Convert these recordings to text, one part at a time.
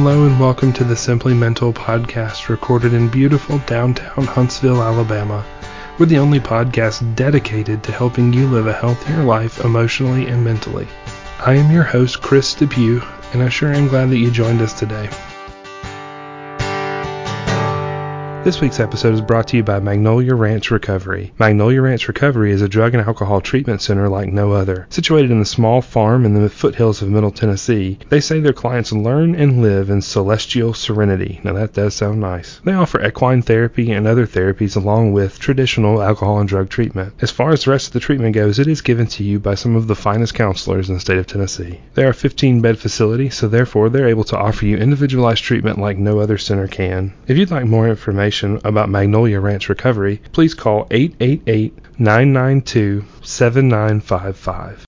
Hello and welcome to the Simply Mental podcast, recorded in beautiful downtown Huntsville, Alabama. We're the only podcast dedicated to helping you live a healthier life emotionally and mentally. I am your host, Chris Depew, and I sure am glad that you joined us today. This week's episode is brought to you by Magnolia Ranch Recovery. Magnolia Ranch Recovery is a drug and alcohol treatment center like no other. Situated in a small farm in the foothills of Middle Tennessee, they say their clients learn and live in celestial serenity. Now that does sound nice. They offer equine therapy and other therapies along with traditional alcohol and drug treatment. As far as the rest of the treatment goes, it is given to you by some of the finest counselors in the state of Tennessee. They are a 15 bed facility, so therefore they're able to offer you individualized treatment like no other center can. If you'd like more information, information about Magnolia Ranch Recovery, please call 888 992 7955.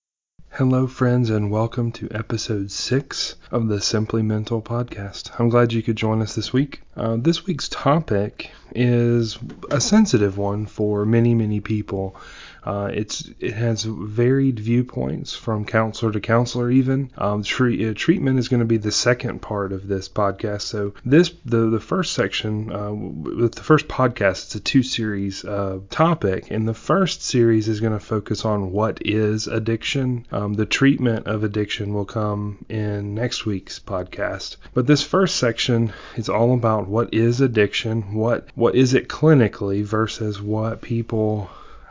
Hello, friends, and welcome to episode six of the Simply Mental podcast. I'm glad you could join us this week. Uh, this week's topic is a sensitive one for many, many people. Uh, it's it has varied viewpoints from counselor to counselor. Even um, tre- uh, treatment is going to be the second part of this podcast. So this the the first section uh, with the first podcast. It's a two series uh, topic, and the first series is going to focus on what is addiction. Um, the treatment of addiction will come in next week's podcast. But this first section is all about what is addiction, what what is it clinically versus what people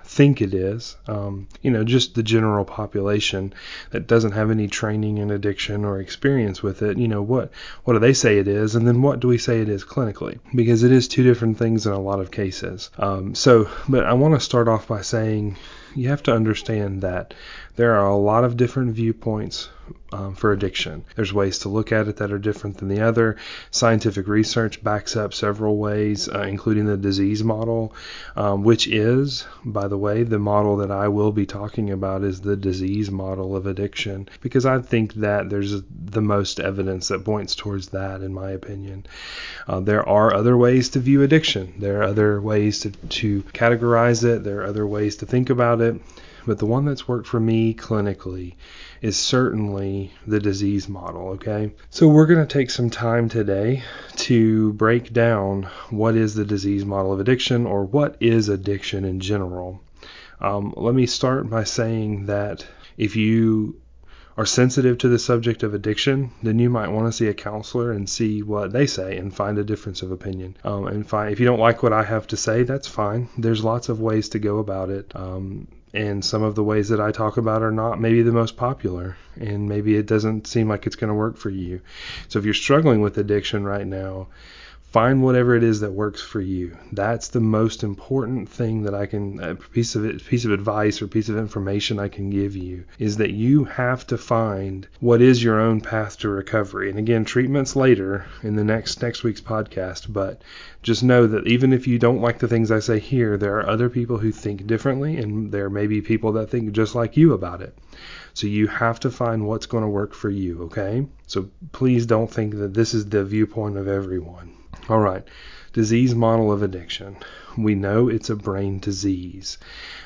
think it is. Um, you know, just the general population that doesn't have any training in addiction or experience with it. You know, what what do they say it is, and then what do we say it is clinically? Because it is two different things in a lot of cases. Um, so, but I want to start off by saying you have to understand that there are a lot of different viewpoints um, for addiction. There's ways to look at it that are different than the other. Scientific research backs up several ways, uh, including the disease model, um, which is, by the way, the model that I will be talking about is the disease model of addiction, because I think that there's the most evidence that points towards that, in my opinion. Uh, there are other ways to view addiction. There are other ways to, to categorize it. There are other ways to think about it but the one that's worked for me clinically is certainly the disease model, okay? So we're going to take some time today to break down what is the disease model of addiction or what is addiction in general. Um, let me start by saying that if you are sensitive to the subject of addiction, then you might want to see a counselor and see what they say and find a difference of opinion. Um, and find, if you don't like what I have to say, that's fine. There's lots of ways to go about it. Um, and some of the ways that I talk about are not maybe the most popular, and maybe it doesn't seem like it's going to work for you. So if you're struggling with addiction right now, find whatever it is that works for you. That's the most important thing that I can a piece of piece of advice or piece of information I can give you is that you have to find what is your own path to recovery. And again, treatments later in the next next week's podcast, but just know that even if you don't like the things I say here, there are other people who think differently and there may be people that think just like you about it. So you have to find what's going to work for you, okay? So please don't think that this is the viewpoint of everyone. All right, disease model of addiction. We know it's a brain disease.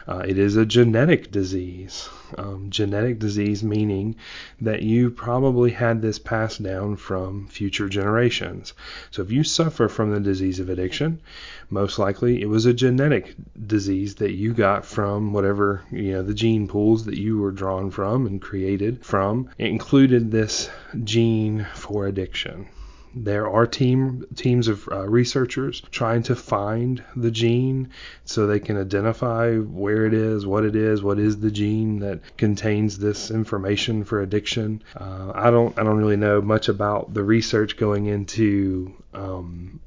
Uh, it is a genetic disease. Um, genetic disease meaning that you probably had this passed down from future generations. So if you suffer from the disease of addiction, most likely it was a genetic disease that you got from whatever, you know, the gene pools that you were drawn from and created from. It included this gene for addiction. There are team teams of uh, researchers trying to find the gene so they can identify where it is, what it is, what is the gene that contains this information for addiction. Uh, I don't I don't really know much about the research going into um,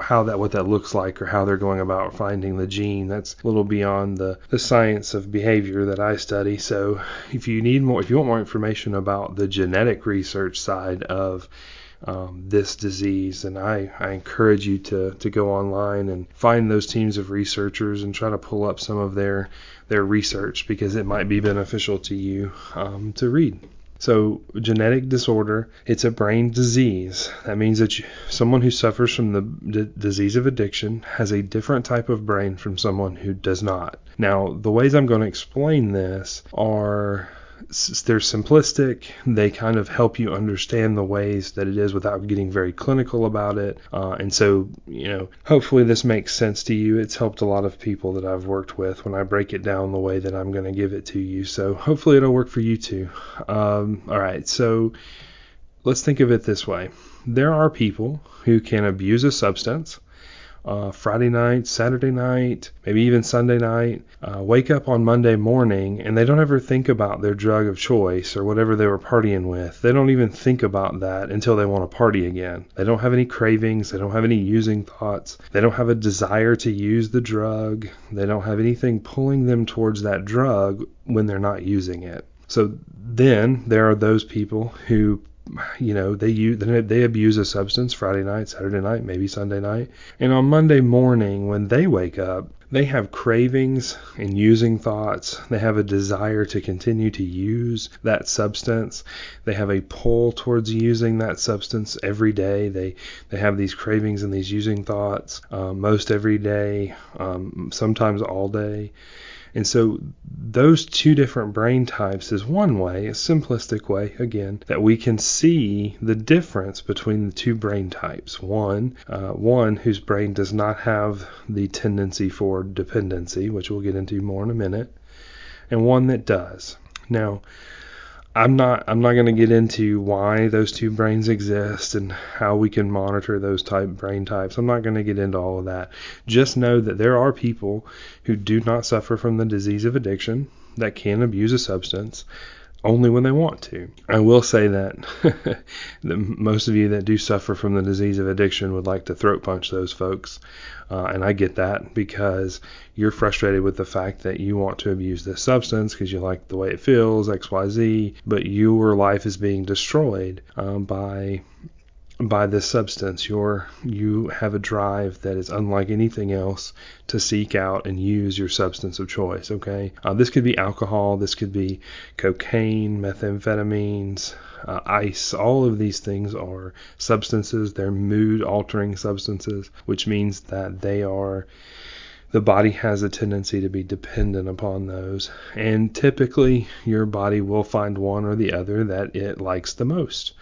how that what that looks like or how they're going about finding the gene that's a little beyond the, the science of behavior that I study so if you need more if you want more information about the genetic research side of um, this disease. And I, I encourage you to, to go online and find those teams of researchers and try to pull up some of their, their research because it might be beneficial to you um, to read. So, genetic disorder, it's a brain disease. That means that you, someone who suffers from the d- disease of addiction has a different type of brain from someone who does not. Now, the ways I'm going to explain this are they're simplistic. They kind of help you understand the ways that it is without getting very clinical about it. Uh, and so, you know, hopefully this makes sense to you. It's helped a lot of people that I've worked with when I break it down the way that I'm going to give it to you. So hopefully it'll work for you too. Um, all right. So let's think of it this way there are people who can abuse a substance uh, Friday night, Saturday night, maybe even Sunday night, uh, wake up on Monday morning and they don't ever think about their drug of choice or whatever they were partying with. They don't even think about that until they want to party again. They don't have any cravings. They don't have any using thoughts. They don't have a desire to use the drug. They don't have anything pulling them towards that drug when they're not using it. So then there are those people who you know they use they abuse a substance Friday night, Saturday night, maybe Sunday night, and on Monday morning when they wake up, they have cravings and using thoughts. They have a desire to continue to use that substance. They have a pull towards using that substance every day. They they have these cravings and these using thoughts uh, most every day, um, sometimes all day. And so those two different brain types is one way, a simplistic way, again, that we can see the difference between the two brain types. One, uh, one whose brain does not have the tendency for dependency, which we'll get into more in a minute, and one that does. Now, I'm not I'm not going to get into why those two brains exist and how we can monitor those type brain types. I'm not going to get into all of that. Just know that there are people who do not suffer from the disease of addiction that can abuse a substance only when they want to. I will say that, that most of you that do suffer from the disease of addiction would like to throat punch those folks. Uh, and I get that because you're frustrated with the fact that you want to abuse this substance because you like the way it feels, XYZ, but your life is being destroyed um, by by this substance. You're you have a drive that is unlike anything else to seek out and use your substance of choice. Okay, uh, this could be alcohol, this could be cocaine, methamphetamines, uh, ice. All of these things are substances. They're mood altering substances, which means that they are the body has a tendency to be dependent upon those. And typically, your body will find one or the other that it likes the most.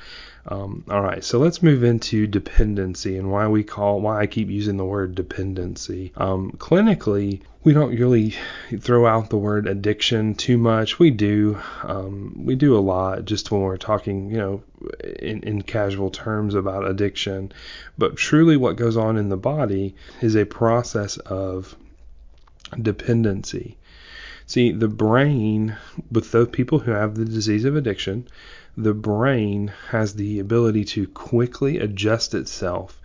Um, all right, so let's move into dependency and why we call why I keep using the word dependency. Um, clinically, we don't really throw out the word addiction too much. We do, um, we do a lot just when we're talking, you know, in, in casual terms about addiction. But truly, what goes on in the body is a process of dependency. See, the brain, with those people who have the disease of addiction, the brain has the ability to quickly adjust itself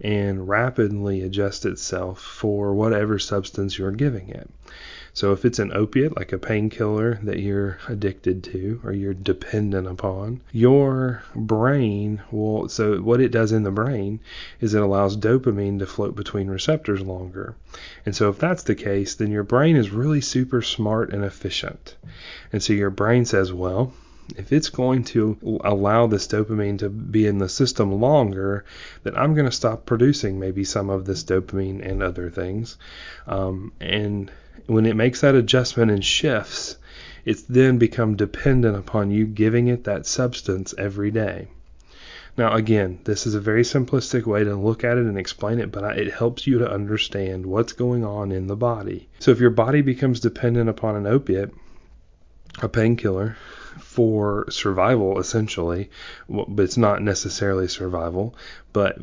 and rapidly adjust itself for whatever substance you're giving it. So if it's an opiate, like a painkiller that you're addicted to or you're dependent upon, your brain will. So what it does in the brain is it allows dopamine to float between receptors longer. And so if that's the case, then your brain is really super smart and efficient. And so your brain says, well, if it's going to allow this dopamine to be in the system longer, then I'm going to stop producing maybe some of this dopamine and other things. Um, and when it makes that adjustment and shifts, it's then become dependent upon you giving it that substance every day. Now, again, this is a very simplistic way to look at it and explain it, but it helps you to understand what's going on in the body. So, if your body becomes dependent upon an opiate, a painkiller, for survival essentially. But it's not necessarily survival. But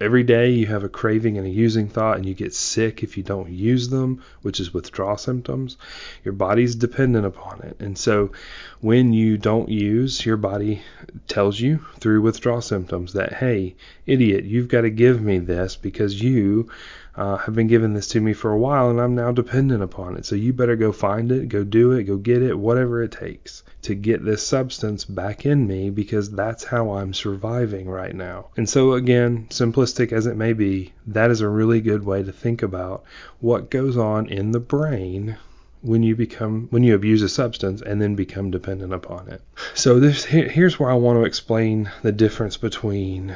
every day you have a craving and a using thought and you get sick if you don't use them which is withdrawal symptoms. Your body's dependent upon it. And so when you don't use your body tells you through withdrawal symptoms that hey idiot you've got to give me this because you uh, have been giving this to me for a while and I'm now dependent upon it. So you better go find it, go do it, go get it, whatever it takes to get this substance back in me because that's how I'm surviving right now. And so, again, simplistic as it may be, that is a really good way to think about what goes on in the brain when you become when you abuse a substance and then become dependent upon it. So this here's where I want to explain the difference between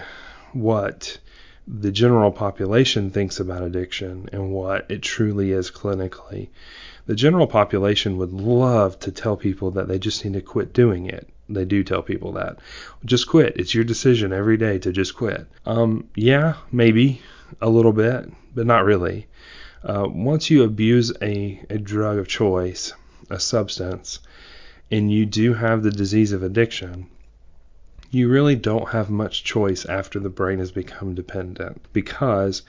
what the general population thinks about addiction and what it truly is clinically. The general population would love to tell people that they just need to quit doing it. They do tell people that. Just quit. It's your decision every day to just quit. Um, yeah, maybe a little bit, but not really. Uh, once you abuse a, a drug of choice, a substance, and you do have the disease of addiction, you really don't have much choice after the brain has become dependent because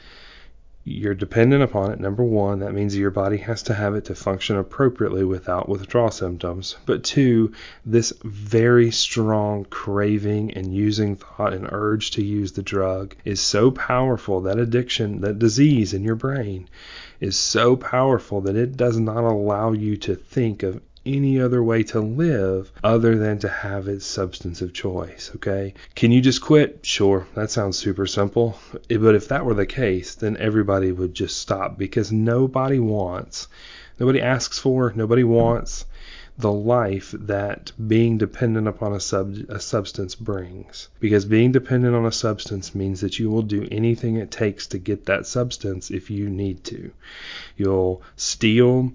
you're dependent upon it. Number one, that means your body has to have it to function appropriately without withdrawal symptoms. But two, this very strong craving and using thought and urge to use the drug is so powerful that addiction, that disease in your brain is so powerful that it does not allow you to think of any other way to live other than to have its substance of choice. Okay. Can you just quit? Sure. That sounds super simple. But if that were the case, then everybody would just stop because nobody wants, nobody asks for, nobody wants the life that being dependent upon a, sub, a substance brings. Because being dependent on a substance means that you will do anything it takes to get that substance if you need to. You'll steal,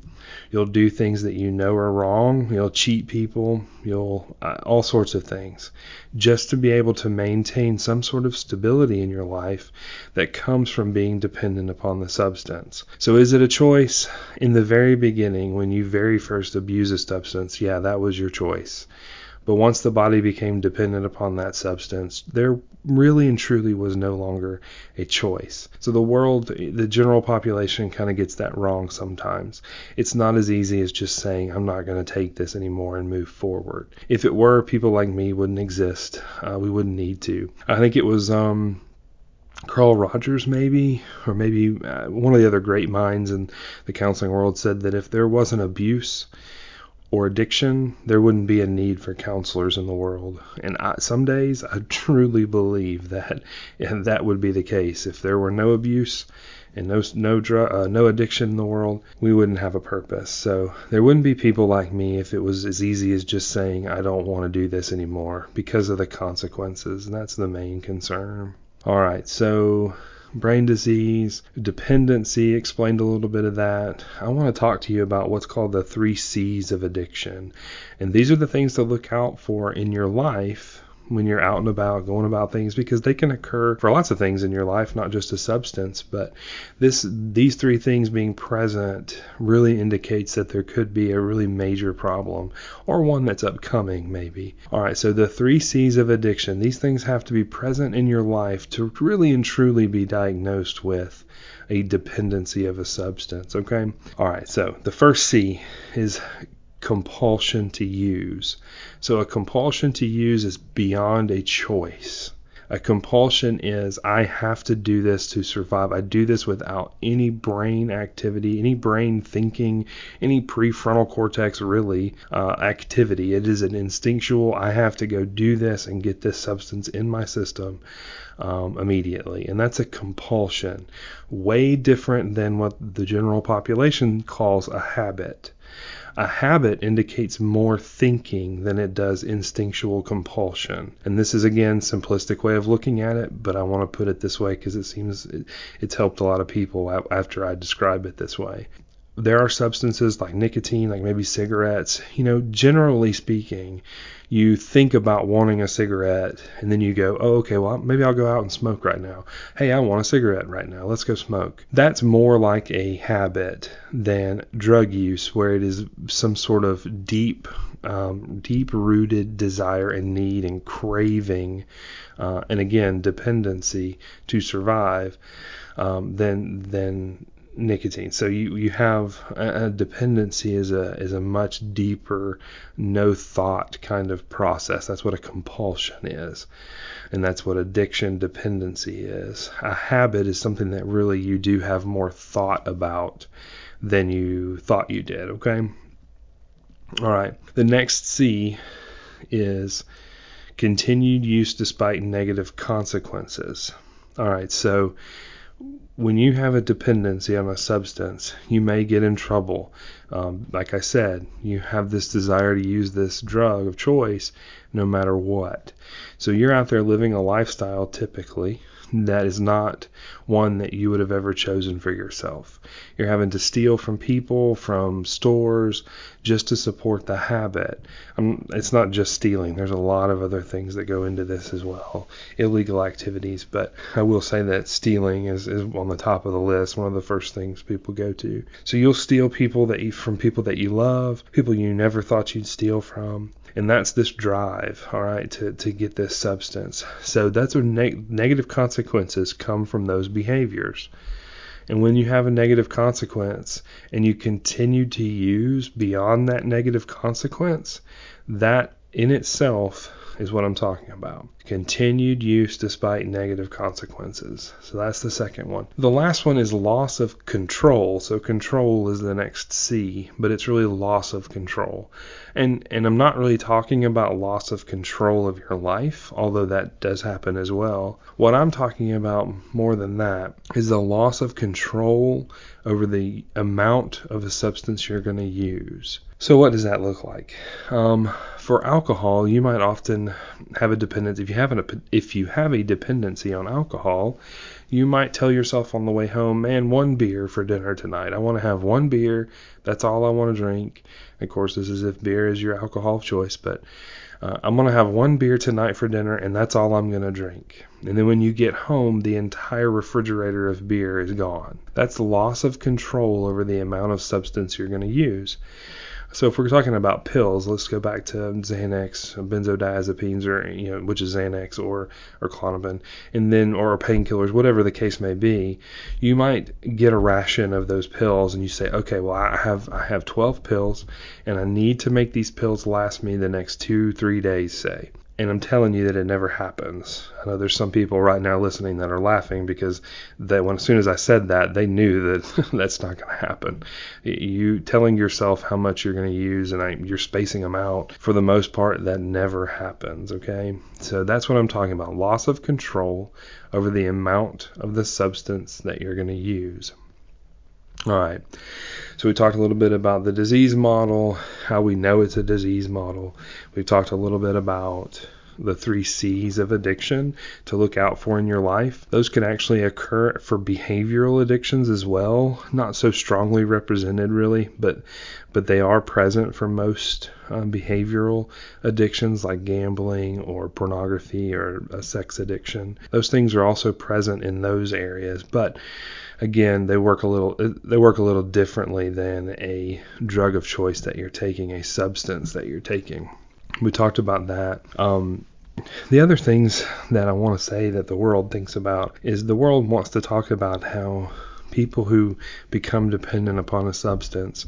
you'll do things that you know are wrong, you'll cheat people, you'll uh, all sorts of things just to be able to maintain some sort of stability in your life that comes from being dependent upon the substance. So is it a choice in the very beginning when you very first abuse a substance? Yeah, that was your choice. But once the body became dependent upon that substance, there really and truly was no longer a choice. So the world, the general population kind of gets that wrong sometimes. It's not as easy as just saying, I'm not going to take this anymore and move forward. If it were, people like me wouldn't exist. Uh, we wouldn't need to. I think it was, um, Carl Rogers, maybe, or maybe uh, one of the other great minds in the counseling world said that if there wasn't abuse, or addiction, there wouldn't be a need for counselors in the world. And I, some days I truly believe that that would be the case. If there were no abuse and no no uh, no addiction in the world, we wouldn't have a purpose. So there wouldn't be people like me if it was as easy as just saying I don't want to do this anymore because of the consequences. And that's the main concern. All right, so brain disease, dependency, explained a little bit of that. I want to talk to you about what's called the three C's of addiction. And these are the things to look out for in your life when you're out and about going about things because they can occur for lots of things in your life not just a substance but this these three things being present really indicates that there could be a really major problem or one that's upcoming maybe. All right so the three C's of addiction these things have to be present in your life to really and truly be diagnosed with a dependency of a substance okay? All right so the first C is compulsion to use. So a compulsion to use is beyond a choice. A compulsion is I have to do this to survive. I do this without any brain activity, any brain thinking, any prefrontal cortex really uh, activity. It is an instinctual. I have to go do this and get this substance in my system um, immediately, and that's a compulsion. Way different than what the general population calls a habit. A habit indicates more thinking than it does instinctual compulsion. And this is again simplistic way of looking at it, but I want to put it this way because it seems it, it's helped a lot of people after I describe it this way there are substances like nicotine, like maybe cigarettes. You know, generally speaking, you think about wanting a cigarette and then you go, oh, okay, well, maybe I'll go out and smoke right now. Hey, I want a cigarette right now. Let's go smoke. That's more like a habit than drug use, where it is some sort of deep, um, deep rooted desire and need and craving, uh, and again, dependency to survive. Um, then, then nicotine. So you, you have a, a, dependency is a is a much deeper, no thought kind of process. That's what a compulsion is, and that's what addiction dependency is. A habit is something that really you do have more thought about than you thought you did. Okay. All right. The next C is continued use despite negative consequences. All right. So when you have a dependency on a substance, you may get in trouble. Um, like I said, you have this desire to use this drug of choice no matter what. So you're out there living a lifestyle typically that is not one that you would have ever chosen for yourself. You're having to steal from people, from stores, just to support the habit. Um, it's not just stealing, there's a lot of other things that go into this as well, illegal activities. But I will say that stealing is, is on the top of the list, one of the first things people go to. So you'll steal people that you, from people that you love, people you never thought you'd steal from and that's this drive all right to, to get this substance. So that's where neg- negative consequences come from those behaviors. And when you have a negative consequence and you continue to use beyond that negative consequence that in itself is what I'm talking about. Continued use despite negative consequences. So that's the second one. The last one is loss of control. So control is the next C, but it's really loss of control. And and I'm not really talking about loss of control of your life, although that does happen as well. What I'm talking about more than that is the loss of control over the amount of a substance you're going to use. So what does that look like? Um, for alcohol, you might often have a dependency. If you have a if you have a dependency on alcohol, you might tell yourself on the way home, "Man, one beer for dinner tonight. I want to have one beer. That's all I want to drink." Of course, this is if beer is your alcohol of choice, but uh, I'm going to have one beer tonight for dinner, and that's all I'm going to drink. And then when you get home, the entire refrigerator of beer is gone. That's loss of control over the amount of substance you're going to use. So if we're talking about pills, let's go back to Xanax, benzodiazepines, or you know, which is Xanax or or Klonopin, and then or painkillers, whatever the case may be. You might get a ration of those pills, and you say, okay, well I have I have 12 pills, and I need to make these pills last me the next two three days, say. And I'm telling you that it never happens. I know there's some people right now listening that are laughing because that when as soon as I said that, they knew that that's not going to happen. You telling yourself how much you're going to use and I, you're spacing them out for the most part, that never happens. Okay, so that's what I'm talking about: loss of control over the amount of the substance that you're going to use. All right. So we talked a little bit about the disease model, how we know it's a disease model. We've talked a little bit about the three C's of addiction to look out for in your life. Those can actually occur for behavioral addictions as well, not so strongly represented really, but but they are present for most um, behavioral addictions like gambling or pornography or a sex addiction. Those things are also present in those areas, but again, they work a little they work a little differently than a drug of choice that you're taking, a substance that you're taking. We talked about that. Um, the other things that I want to say that the world thinks about is the world wants to talk about how people who become dependent upon a substance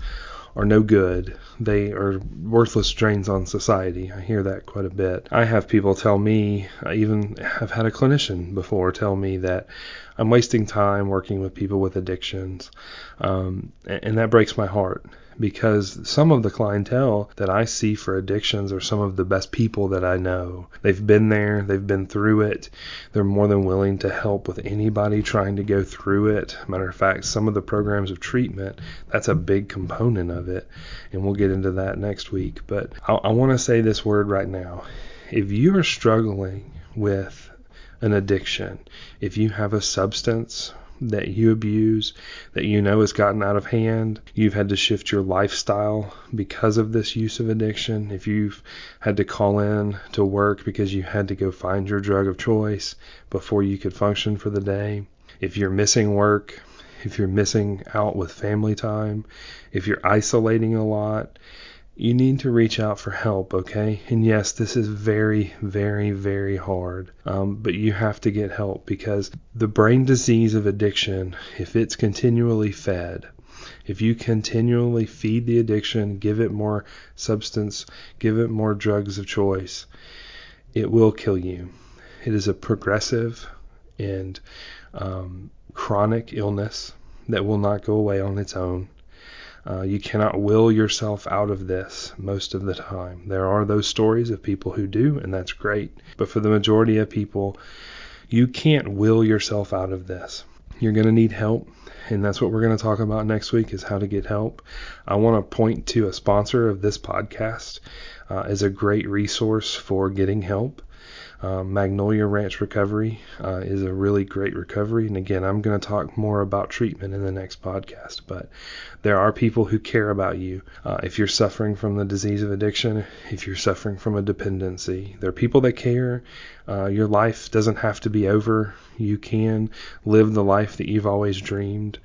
are no good. They are worthless drains on society. I hear that quite a bit. I have people tell me, I even have had a clinician before tell me that I'm wasting time working with people with addictions. Um, and that breaks my heart because some of the clientele that I see for addictions are some of the best people that I know. They've been there, they've been through it. They're more than willing to help with anybody trying to go through it. Matter of fact, some of the programs of treatment, that's a big component of it. And we'll get into that next week. But I, I want to say this word right now. If you are struggling with an addiction, if you have a substance that you abuse, that you know has gotten out of hand. You've had to shift your lifestyle because of this use of addiction. If you've had to call in to work because you had to go find your drug of choice before you could function for the day. If you're missing work, if you're missing out with family time, if you're isolating a lot, you need to reach out for help, okay? And yes, this is very, very, very hard, um, but you have to get help because the brain disease of addiction, if it's continually fed, if you continually feed the addiction, give it more substance, give it more drugs of choice, it will kill you. It is a progressive and um, chronic illness that will not go away on its own. Uh, you cannot will yourself out of this most of the time. There are those stories of people who do, and that's great. But for the majority of people, you can't will yourself out of this. You're going to need help, and that's what we're going to talk about next week is how to get help. I want to point to a sponsor of this podcast uh, as a great resource for getting help. Um, Magnolia Ranch Recovery uh, is a really great recovery. And again, I'm going to talk more about treatment in the next podcast, but there are people who care about you. Uh, if you're suffering from the disease of addiction, if you're suffering from a dependency, there are people that care. Uh, your life doesn't have to be over. You can live the life that you've always dreamed.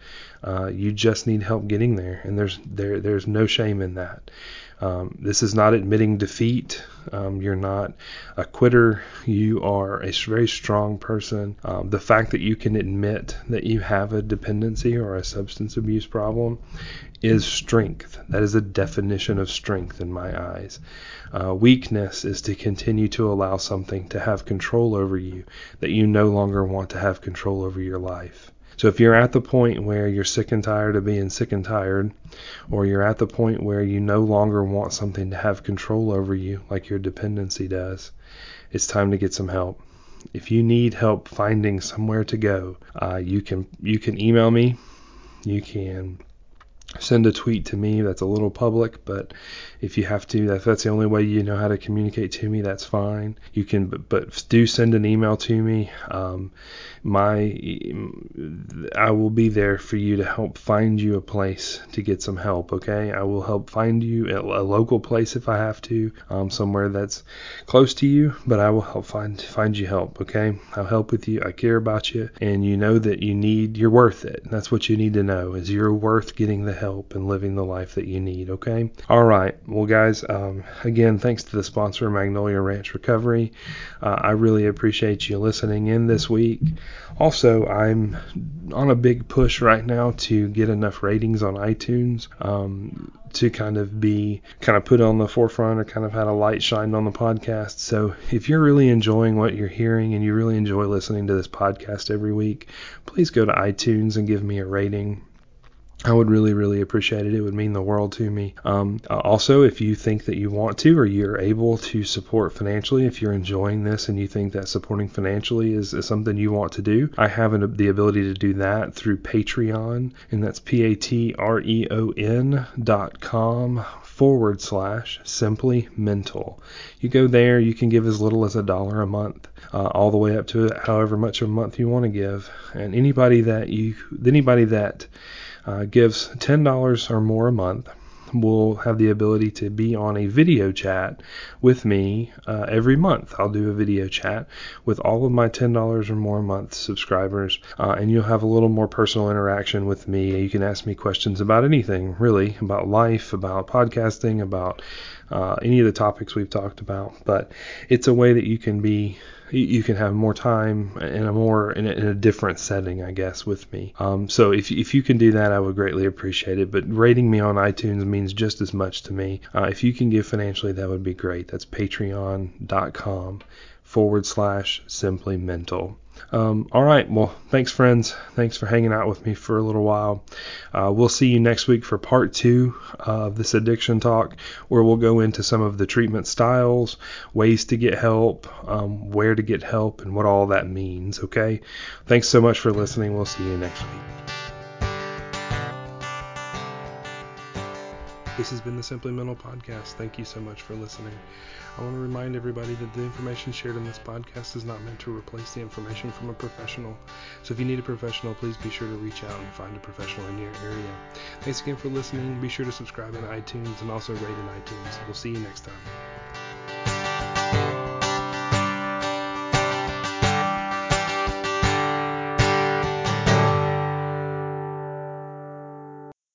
Uh, you just need help getting there, and there's there there's no shame in that. Um, this is not admitting defeat. Um, you're not a quitter. You are a very strong person. Um, the fact that you can admit that you have a dependency or a substance abuse problem is strength. That is a definition of strength in my eyes. Uh, weakness is to continue to allow something to have control over you that you no longer want to have control over your life. So if you're at the point where you're sick and tired of being sick and tired, or you're at the point where you no longer want something to have control over you like your dependency does, it's time to get some help. If you need help finding somewhere to go, uh, you can you can email me. You can send a tweet to me that's a little public but if you have to if that's the only way you know how to communicate to me that's fine. You can but, but do send an email to me. Um, my I will be there for you to help find you a place to get some help okay? I will help find you a, local place if I have to um, somewhere that's close to you but I will help find find you help okay? I'll help with you. I care about you and you know that you need you're worth it. That's what you need to know is you're worth getting the help and living the life that you need. Okay. All right. Well, guys, um, again, thanks to the sponsor, Magnolia Ranch Recovery. Uh, I really appreciate you listening in this week. Also, I'm on a big push right now to get enough ratings on iTunes. Um, to kind of be kind of put on the forefront or kind of had a light shined on the podcast. So if you're really enjoying what you're hearing and you really enjoy listening to this podcast every week, please go to iTunes and give me a rating. I would really, really appreciate it. It would mean the world to me. Um, uh, also, if you think that you want to or you're able to support financially, if you're enjoying this and you think that supporting financially is, is something you want to do, I have an, the ability to do that through Patreon, and that's P A T R E O N dot com forward slash simply mental. You go there, you can give as little as a dollar a month, uh, all the way up to however much a month you want to give. And anybody that you, anybody that uh, gives $10 or more a month will have the ability to be on a video chat with me uh, every month. I'll do a video chat with all of my $10 or more a month subscribers, uh, and you'll have a little more personal interaction with me. You can ask me questions about anything, really, about life, about podcasting, about uh, any of the topics we've talked about. But it's a way that you can be you can have more time in a more in a, in a different setting, I guess, with me. Um, so if if you can do that, I would greatly appreciate it. But rating me on iTunes means just as much to me. Uh, if you can give financially, that would be great. That's Patreon.com forward slash simply mental. Um, all right. Well, thanks, friends. Thanks for hanging out with me for a little while. Uh, we'll see you next week for part two of this addiction talk, where we'll go into some of the treatment styles, ways to get help, um, where to get help, and what all that means. Okay. Thanks so much for listening. We'll see you next week. This has been the Simply Mental Podcast. Thank you so much for listening. I want to remind everybody that the information shared in this podcast is not meant to replace the information from a professional. So if you need a professional, please be sure to reach out and find a professional in your area. Thanks again for listening. Be sure to subscribe in iTunes and also rate in iTunes. We'll see you next time.